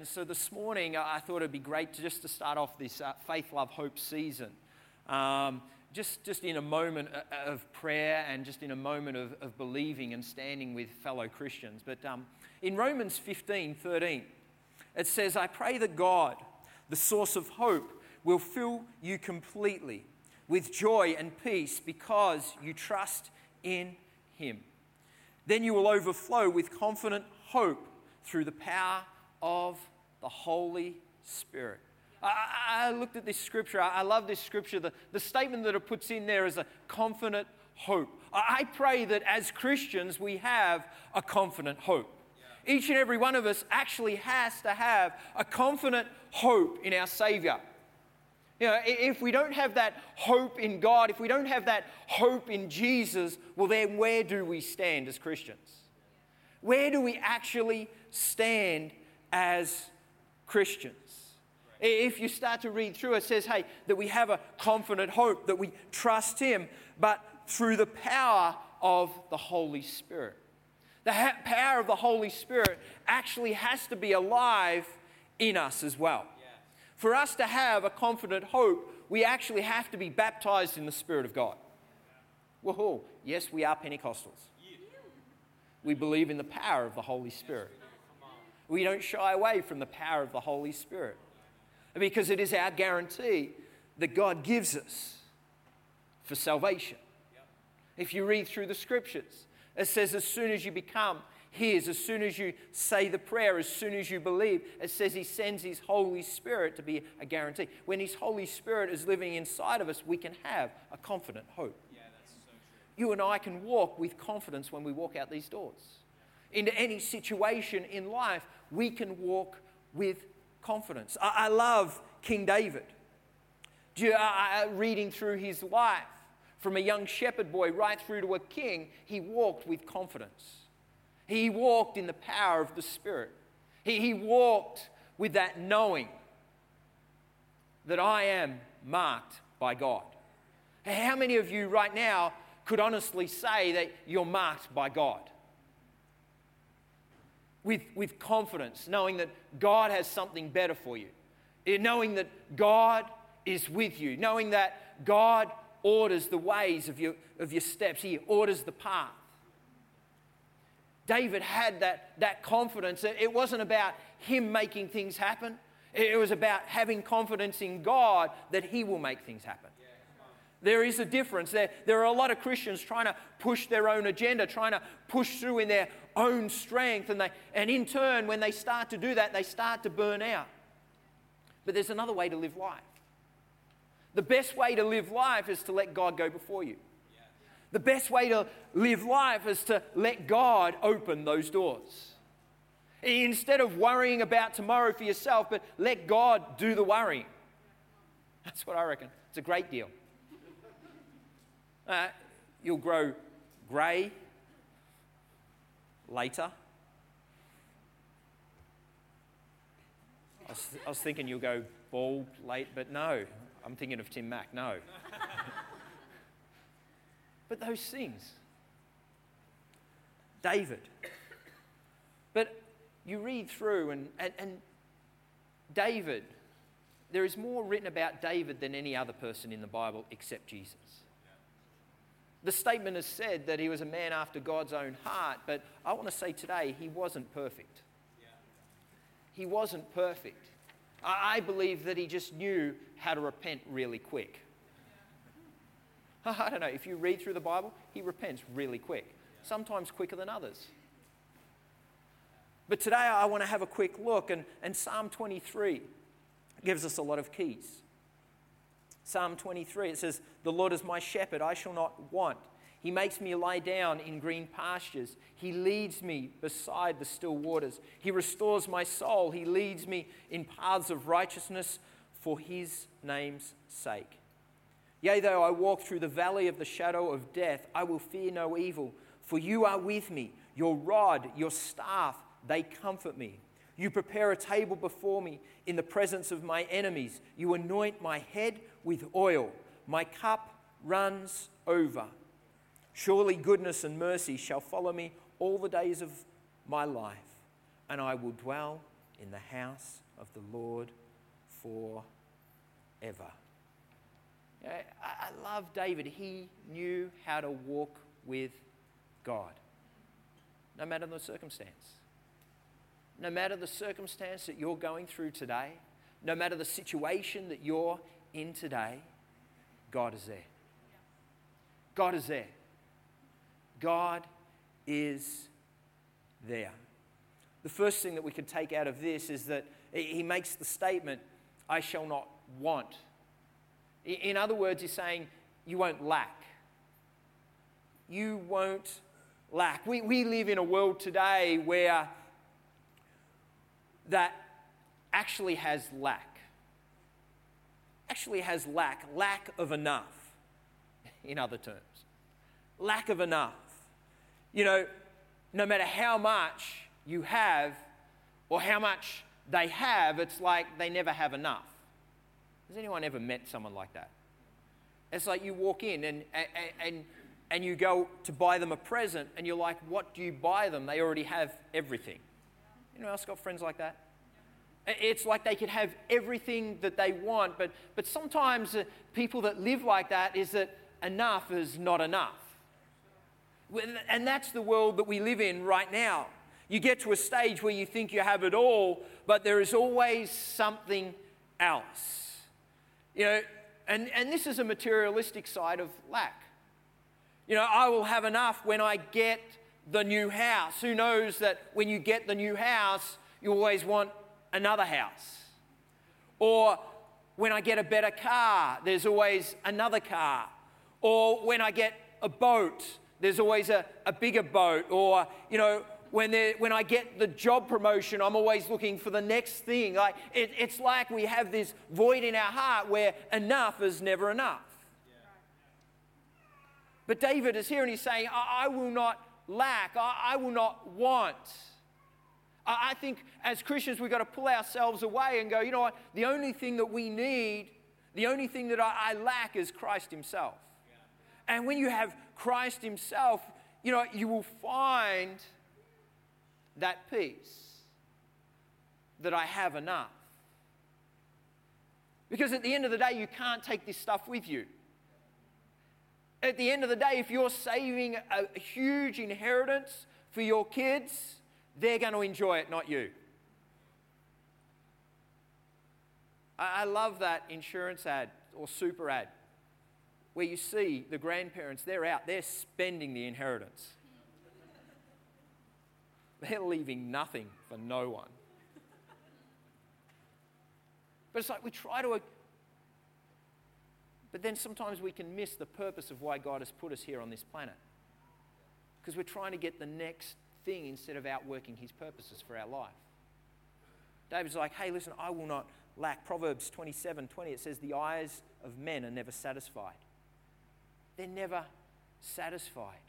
And so this morning, I thought it'd be great to just to start off this uh, Faith, Love, Hope season. Um, just, just in a moment of prayer and just in a moment of, of believing and standing with fellow Christians. But um, in Romans 15 13, it says, I pray that God, the source of hope, will fill you completely with joy and peace because you trust in Him. Then you will overflow with confident hope through the power of the Holy Spirit. I, I looked at this scripture. I love this scripture. The, the statement that it puts in there is a confident hope. I pray that as Christians we have a confident hope. Each and every one of us actually has to have a confident hope in our Savior. You know, if we don't have that hope in God, if we don't have that hope in Jesus, well, then where do we stand as Christians? Where do we actually stand as Christians? If you start to read through, it says, hey, that we have a confident hope, that we trust Him, but through the power of the Holy Spirit. The ha- power of the Holy Spirit actually has to be alive in us as well. For us to have a confident hope, we actually have to be baptized in the Spirit of God. Whoa, yes, we are Pentecostals. We believe in the power of the Holy Spirit. We don't shy away from the power of the Holy Spirit because it is our guarantee that God gives us for salvation. If you read through the scriptures, it says, as soon as you become His, as soon as you say the prayer, as soon as you believe, it says He sends His Holy Spirit to be a guarantee. When His Holy Spirit is living inside of us, we can have a confident hope. Yeah, so you and I can walk with confidence when we walk out these doors. Into any situation in life, we can walk with confidence. I, I love King David. You, uh, reading through his life, from a young shepherd boy right through to a king, he walked with confidence. He walked in the power of the Spirit. He, he walked with that knowing that I am marked by God. How many of you right now could honestly say that you're marked by God? With, with confidence, knowing that God has something better for you, eh, knowing that God is with you, knowing that God orders the ways of your, of your steps, He orders the path. David had that, that confidence. It wasn't about him making things happen, it was about having confidence in God that He will make things happen. There is a difference. There, there are a lot of Christians trying to push their own agenda, trying to push through in their own strength. And, they, and in turn, when they start to do that, they start to burn out. But there's another way to live life. The best way to live life is to let God go before you. The best way to live life is to let God open those doors. Instead of worrying about tomorrow for yourself, but let God do the worrying. That's what I reckon. It's a great deal. Uh, you'll grow grey later. I was, I was thinking you'll go bald late, but no, I'm thinking of Tim Mack. No. but those things. David. But you read through, and, and, and David, there is more written about David than any other person in the Bible except Jesus. The statement has said that he was a man after God's own heart, but I want to say today he wasn't perfect. He wasn't perfect. I believe that he just knew how to repent really quick. I don't know, if you read through the Bible, he repents really quick, sometimes quicker than others. But today I want to have a quick look, and, and Psalm 23 gives us a lot of keys. Psalm 23, it says, The Lord is my shepherd, I shall not want. He makes me lie down in green pastures. He leads me beside the still waters. He restores my soul. He leads me in paths of righteousness for his name's sake. Yea, though I walk through the valley of the shadow of death, I will fear no evil, for you are with me. Your rod, your staff, they comfort me. You prepare a table before me in the presence of my enemies. You anoint my head with oil. My cup runs over. Surely goodness and mercy shall follow me all the days of my life, and I will dwell in the house of the Lord forever. I, love David. He knew how to walk with God, no matter the circumstance. No matter the circumstance that you're going through today, no matter the situation that you're in today, God is there. God is there. God is there. The first thing that we can take out of this is that he makes the statement, I shall not want. In other words, he's saying, You won't lack. You won't lack. We, we live in a world today where that actually has lack. Actually has lack, lack of enough, in other terms. Lack of enough. You know, no matter how much you have or how much they have, it's like they never have enough. Has anyone ever met someone like that? It's like you walk in and, and, and, and you go to buy them a present and you're like, what do you buy them? They already have everything. Know, else got friends like that? It's like they could have everything that they want, but, but sometimes uh, people that live like that is that enough is not enough. And that's the world that we live in right now. You get to a stage where you think you have it all, but there is always something else. You know, and, and this is a materialistic side of lack. You know, I will have enough when I get the new house. Who knows that when you get the new house, you always want another house. Or when I get a better car, there's always another car. Or when I get a boat, there's always a, a bigger boat. Or, you know, when, when I get the job promotion, I'm always looking for the next thing. Like, it, it's like we have this void in our heart where enough is never enough. But David is here and he's saying, I, I will not lack, I, I will not want. I think as Christians, we've got to pull ourselves away and go, you know what? The only thing that we need, the only thing that I, I lack is Christ Himself. Yeah. And when you have Christ Himself, you know, you will find that peace that I have enough. Because at the end of the day, you can't take this stuff with you. At the end of the day, if you're saving a huge inheritance for your kids, they're going to enjoy it, not you. I love that insurance ad or super ad where you see the grandparents, they're out, they're spending the inheritance. They're leaving nothing for no one. But it's like we try to. But then sometimes we can miss the purpose of why God has put us here on this planet. Because we're trying to get the next thing instead of outworking his purposes for our life. David's like, hey, listen, I will not lack. Proverbs 27 20, it says, The eyes of men are never satisfied. They're never satisfied.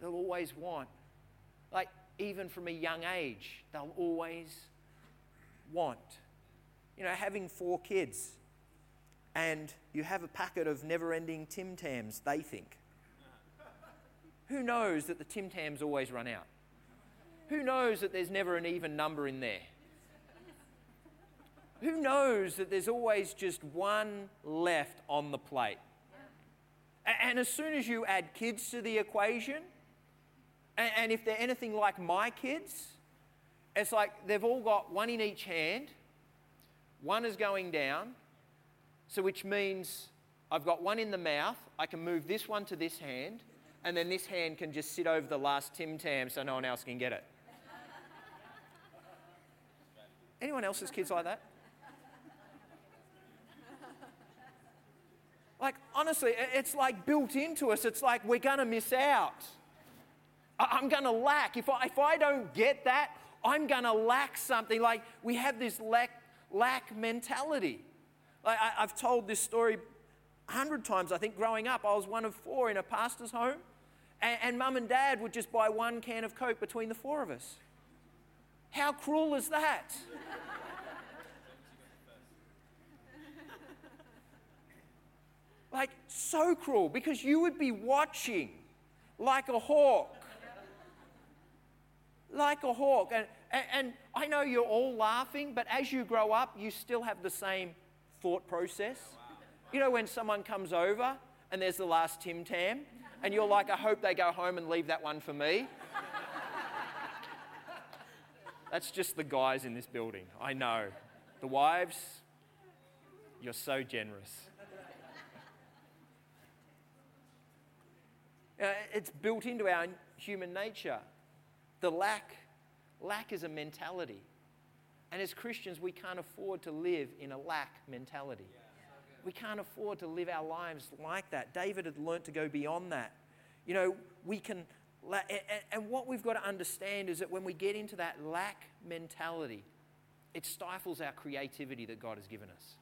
They'll always want. Like, even from a young age, they'll always want. You know, having four kids and you have a packet of never ending Tim Tams, they think. Who knows that the Tim Tams always run out? Who knows that there's never an even number in there? Who knows that there's always just one left on the plate? And as soon as you add kids to the equation, and if they're anything like my kids, it's like they've all got one in each hand, one is going down, so which means I've got one in the mouth, I can move this one to this hand, and then this hand can just sit over the last Tim Tam so no one else can get it. Anyone else's kids like that? Like, honestly, it's like built into us. It's like we're going to miss out. I'm going to lack. If I, if I don't get that, I'm going to lack something. Like, we have this lack, lack mentality. Like, I, I've told this story a hundred times, I think, growing up. I was one of four in a pastor's home. And, and mum and dad would just buy one can of Coke between the four of us. How cruel is that? like, so cruel because you would be watching like a hawk. Like a hawk. And, And, and I know you're all laughing, but as you grow up, you still have the same thought process. You know, when someone comes over and there's the last Tim Tam, and you're like, I hope they go home and leave that one for me. That's just the guys in this building. I know. The wives, you're so generous. Uh, it's built into our human nature. The lack, lack is a mentality. And as Christians, we can't afford to live in a lack mentality. We can't afford to live our lives like that. David had learnt to go beyond that. You know, we can, and what we've got to understand is that when we get into that lack mentality, it stifles our creativity that God has given us.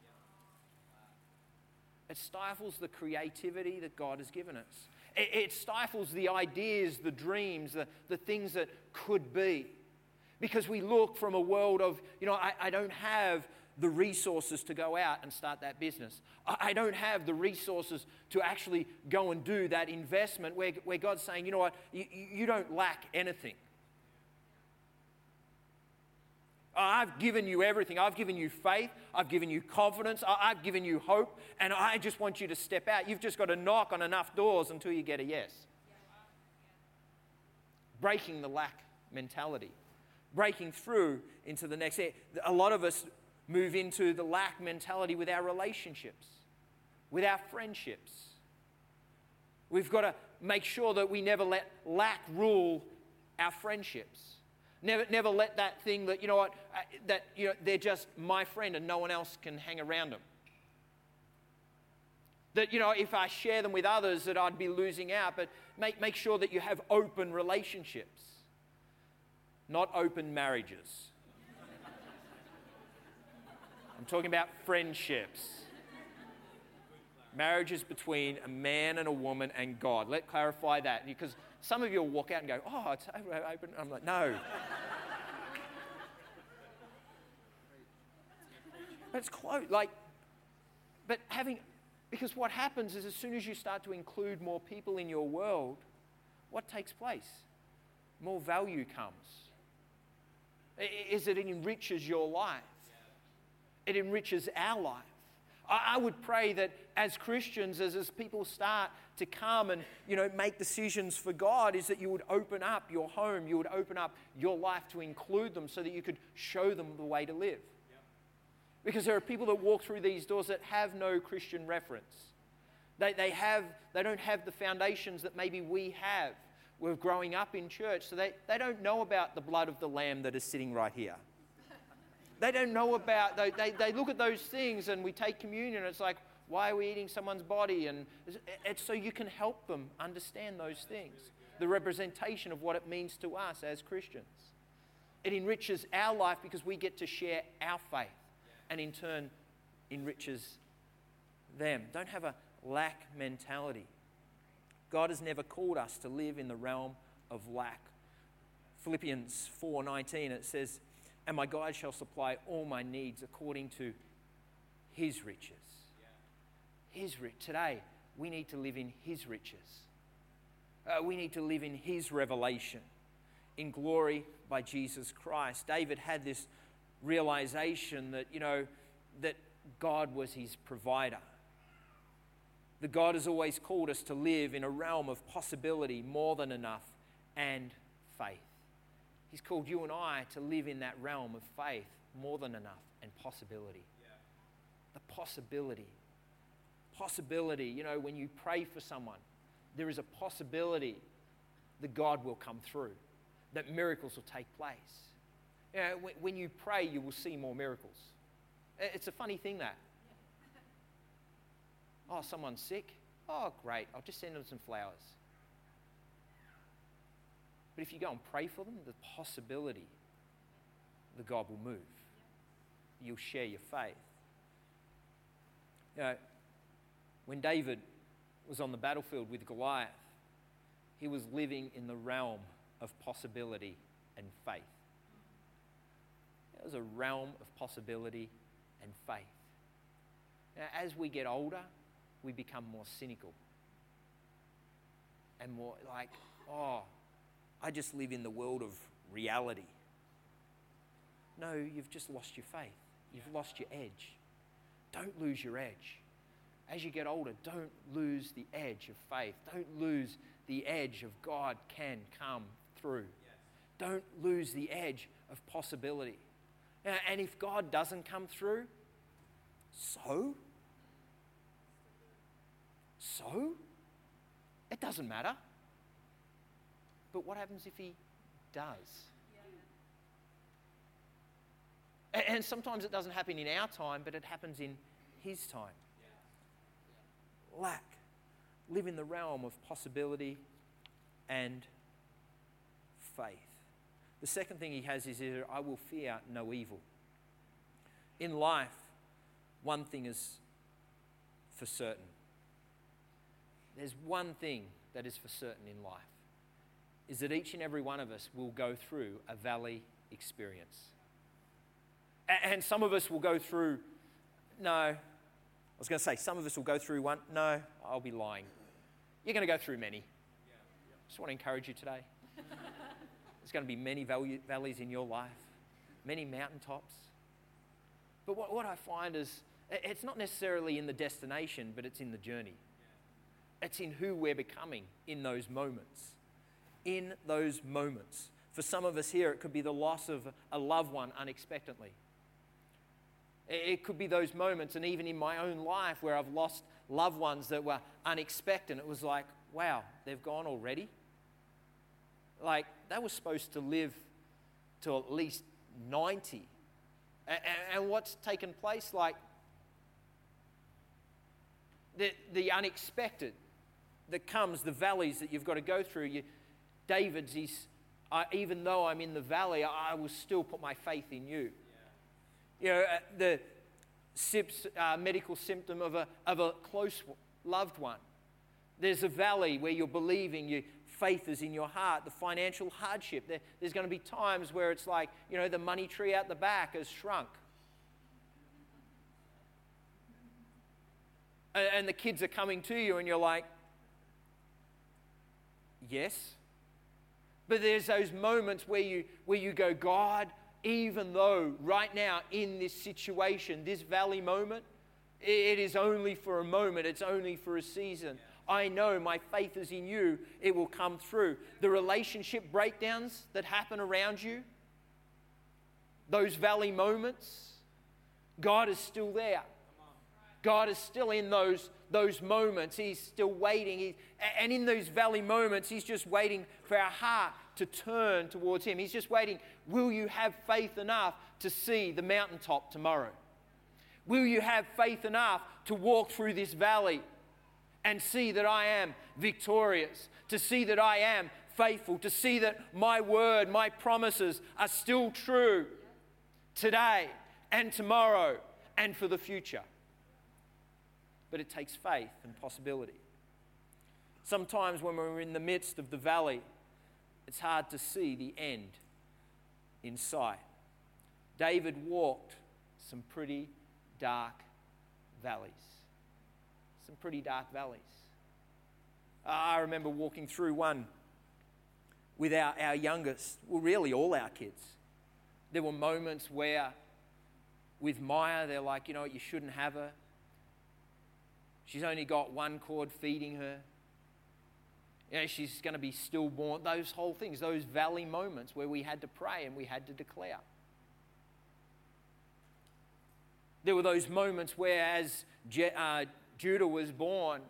It stifles the creativity that God has given us. It, it stifles the ideas, the dreams, the, the things that could be. Because we look from a world of, you know, I, I don't have the resources to go out and start that business. I, don't have the resources to actually go and do that investment where, where God's saying, you know what, you, you don't lack anything. I've given you everything. I've given you faith. I've given you confidence. I've given you hope. And I just want you to step out. You've just got to knock on enough doors until you get a yes. Breaking the lack mentality. Breaking through into the next. A lot of us move into the lack mentality with our relationships, with our friendships. We've got to make sure that we never let lack rule our friendships. Never, never let that thing that, you know what, uh, that you know, they're just my friend and no one else can hang around them. That, you know, if I share them with others, that I'd be losing out. But make, make sure that you have open relationships, not open marriages. I'm talking about friendships. Marriages between a man and a woman and God. Let clarify that because some of you will walk out and go, "Oh, it's open." I'm like, "No." but it's close. Like, but having, because what happens is as soon as you start to include more people in your world, what takes place? More value comes. Is it enriches your life? It enriches our life. I would pray that as Christians, as, as people start to come and you know make decisions for God, is that you would open up your home, you would open up your life to include them so that you could show them the way to live. Because there are people that walk through these doors that have no Christian reference. They, they, have, they don't have the foundations that maybe we have. We're growing up in church, so they, they don't know about the blood of the Lamb that is sitting right here. They don't know about, they, they, they look at those things and we take communion it's like, why are we eating someone's body? And it's so you can help them understand those things, the representation of what it means to us as Christians. It enriches our life because we get to share our faith and in turn enriches them. Don't have a lack mentality. God has never called us to live in the realm of lack. Philippians 4:19 it says and my God shall supply all my needs according to his riches. His. Today, we need to live in his riches. Uh, we need to live in his revelation, in glory by Jesus Christ. David had this realization that, you know, that God was his provider. That God has always called us to live in a realm of possibility, more than enough, and faith. He's called you and I to live in that realm of faith more than enough and possibility. Yeah. The possibility. Possibility, you know, when you pray for someone, there is a possibility that God will come through, that miracles will take place. You know, when you pray, you will see more miracles. It's a funny thing that. Oh, someone's sick? Oh, great. I'll just send them some flowers. But if you go and pray for them, the possibility that God will move. You'll share your faith. You know, when David was on the battlefield with Goliath, he was living in the realm of possibility and faith. It was a realm of possibility and faith. Now, as we get older, we become more cynical and more like, oh, I just live in the world of reality. No, you've just lost your faith. You've lost your edge. Don't lose your edge. As you get older, don't lose the edge of faith. Don't lose the edge of God can come through. Don't lose the edge of possibility. And if God doesn't come through, so? So? It doesn't matter. But what happens if He does? And sometimes it doesn't happen in our time, but it happens in His time. Lack. Live in the realm of possibility and faith. The second thing he has is I will fear no evil. In life, one thing is for certain. There's one thing that is for certain in life is that each and every one of us will go through a valley experience. And some of us will go through, no, I was going to say, some of us will go through one. No, I'll be lying. You're going to go through many. I Just want to encourage you today. There's going to be many valleys in your life, many mountaintops. But what, what I find is it's not necessarily in the destination, but it's in the journey. It's in who we're becoming in those moments. In those moments. For some of us here, it could be the loss of a loved one unexpectedly. It could be those moments, and even in my own life, where I've lost loved ones that were unexpected. It was like, wow, they've gone already. Like, they were supposed to live to at least 90. And, what's taken place? Like, the, the unexpected that comes, the valleys that you've got to go through. You, David's, is, uh, even though I'm in the valley, I will still put my faith in you. Yeah. You know, uh, the SIPS, uh, medical symptom of a, of a close loved one. There's a valley where you're believing, your faith is in your heart, the financial hardship. There, there's going to be times where it's like, you know, the money tree out the back has shrunk. And, and the kids are coming to you, and you're like, yes. But there's those moments where you, where you go, God, even though right now in this situation, this valley moment, it is only for a moment, it's only for a season. I know my faith is in you, it will come through. The relationship breakdowns that happen around you, those valley moments, God is still there. God is still in those, those moments. He's still waiting. He, and in those valley moments, He's just waiting for our heart to turn towards Him. He's just waiting. Will you have faith enough to see the mountaintop tomorrow? Will you have faith enough to walk through this valley and see that I am victorious, to see that I am faithful, to see that my word, my promises are still true today and tomorrow and for the future? But it takes faith and possibility. Sometimes when we're in the midst of the valley, it's hard to see the end in sight. David walked some pretty dark valleys. Some pretty dark valleys. Ah, I remember walking through one with our, our youngest, well, really all our kids. There were moments where, with Maya, they're like, you know you shouldn't have her. She's only got one cord feeding her you know, she's going to be stillborn. Those whole things, those valley moments where we had to pray and we had to declare. There were those moments where, as Je- uh, Judah was born,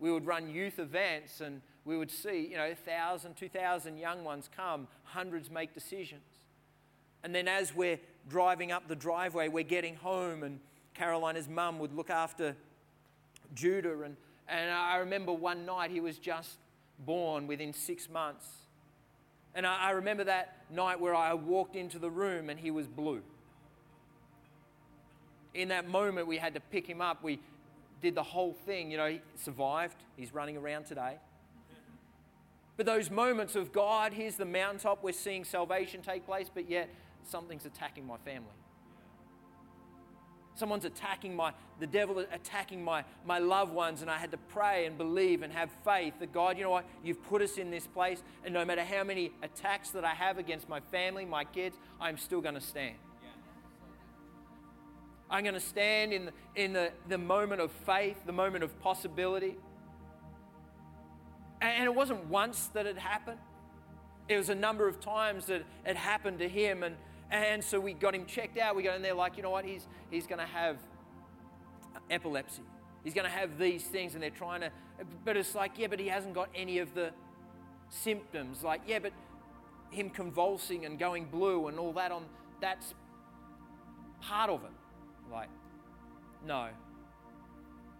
we would run youth events and we would see, you know, 1,000, 2,000 young ones come, hundreds make decisions. And then as we're driving up the driveway, we're getting home, and Carolina's mum would look after Judah. And, and I remember one night he was just born within six months. And I, I remember that night where I walked into the room and he was blue. In that moment, we had to pick him up. We did the whole thing. You know, he survived. He's running around today. But those moments of God, here's the mountaintop, we're seeing salvation take place, but yet something's attacking my family. Someone's attacking my, the devil attacking my, my loved ones, and I had to pray and believe and have faith that God, you know what, you've put us in this place, and no matter how many attacks that I have against my family, my kids, I'm still going to stand. I'm going to stand in, the, in the, the moment of faith, the moment of possibility. And, and it wasn't once that it happened, it was a number of times that it happened to him. And, and so we got him checked out. We got in there like, you know what, he's, he's going to have epilepsy. He's going to have these things, and they're trying to, but it's like, yeah, but he hasn't got any of the symptoms. Like, yeah, but him convulsing and going blue and all that on, that's part of it. Like, no,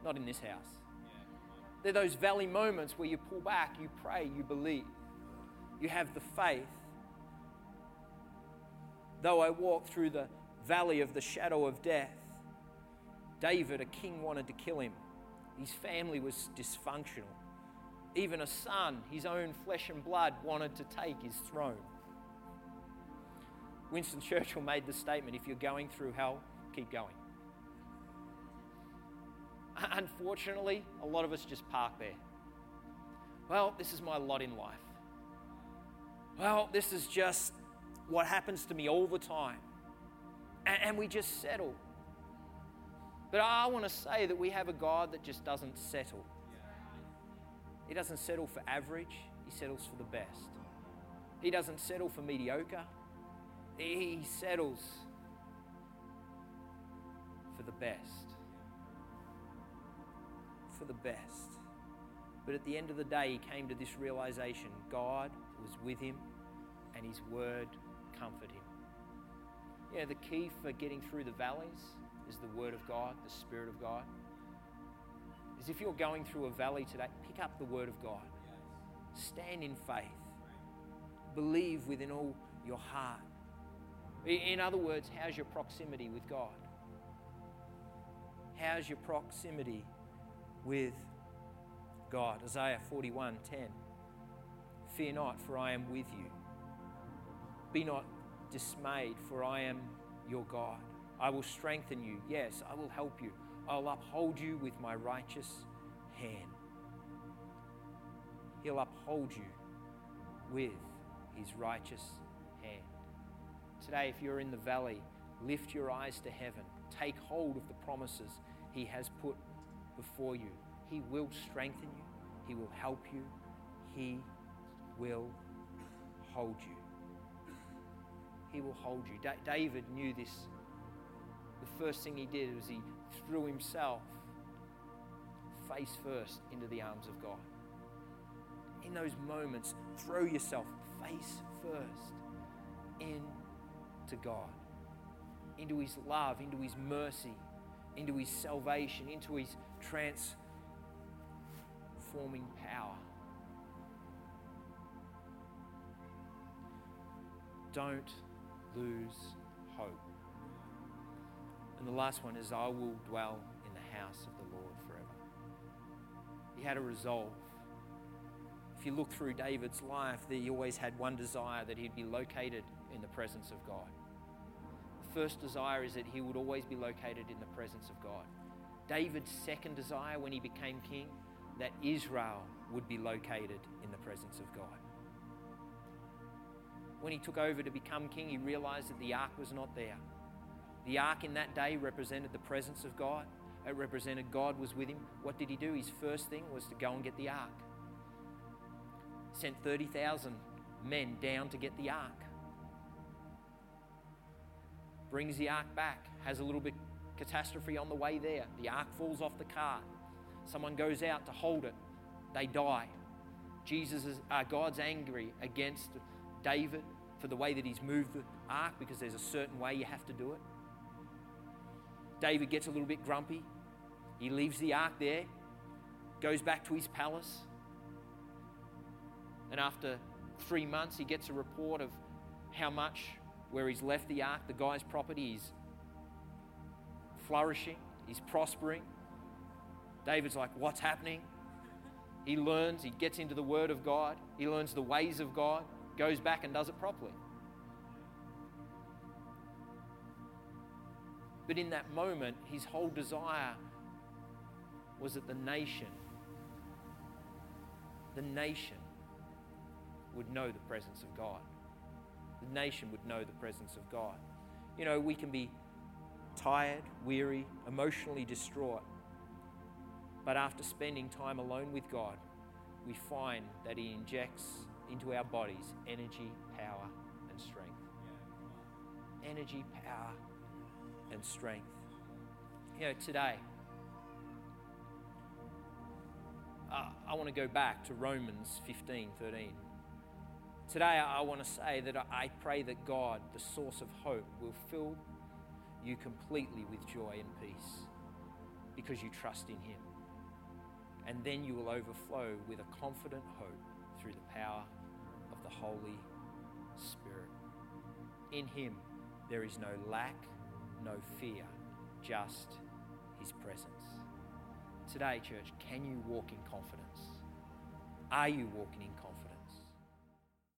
not in this house. They're those valley moments where you pull back, you pray, you believe, you have the faith. Though I walk through the valley of the shadow of death, David, a king, wanted to kill him. His family was dysfunctional. Even a son, his own flesh and blood, wanted to take his throne. Winston Churchill made the statement if you're going through hell, keep going. Unfortunately, a lot of us just park there. Well, this is my lot in life. Well, this is just what happens to me all the time. And, we just settle. But I want to say that we have a God that just doesn't settle. He doesn't settle for average, He settles for the best. He doesn't settle for mediocre, He settles for the best. For the best. But at the end of the day, he came to this realization God was with him and his word comforted him. Yeah, the key for getting through the valleys is the Word of God, the Spirit of God. Is if you're going through a valley today, pick up the Word of God. Stand in faith. Believe within all your heart. In other words, how's your proximity with God? How's your proximity with God? Isaiah 41 10. Fear not, for I am with you. Be not dismayed, for I am your God. I will strengthen you. Yes, I will help you. I'll uphold you with my righteous hand. He'll uphold you with his righteous hand. Today, if you're in the valley, lift your eyes to heaven. Take hold of the promises he has put before you. He will strengthen you, he will help you, he will hold you. He will hold you. Da- David knew this the first thing he did was he threw himself face first into the arms of God. In those moments, throw yourself face first into God, into His love, into His mercy, into His salvation, into His transforming power. Don't lose hope. And the last one is, I will dwell in the house of the Lord forever. He had a resolve. If you look through David's life, he always had one desire that he'd be located in the presence of God. The first desire is that he would always be located in the presence of God. David's second desire when he became king, that Israel would be located in the presence of God. When he took over to become king, he realized that the ark was not there. The ark in that day represented the presence of God. It represented God was with him. What did he do? His first thing was to go and get the ark. Sent 30,000 men down to get the ark. Brings the ark back, has a little bit catastrophe on the way there. The ark falls off the cart. Someone goes out to hold it. They die. Jesus is, uh, God's angry against David for the way that he's moved the ark because there's a certain way you have to do it. David gets a little bit grumpy. He leaves the ark there, goes back to his palace. And after three months, he gets a report of how much where he's left the ark, the guy's property is flourishing, he's prospering. David's like, What's happening? He learns, he gets into the Word of God, he learns the ways of God, goes back and does it properly. But in that moment, his whole desire was that the nation, the nation would know the presence of God. The nation would know the presence of God. You know, we can be tired, weary, emotionally distraught. But after spending time alone with God, we find that He injects into our bodies energy, power, and strength. Energy, power, and strength. You know, today, uh, I want to go back to Romans 15 13. Today, I want to say that I pray that God, the source of hope, will fill you completely with joy and peace because you trust in Him. And then you will overflow with a confident hope through the power of the Holy Spirit. In Him, there is no lack, no fear, just His presence. Today, church, can you walk in confidence? Are you walking in confidence?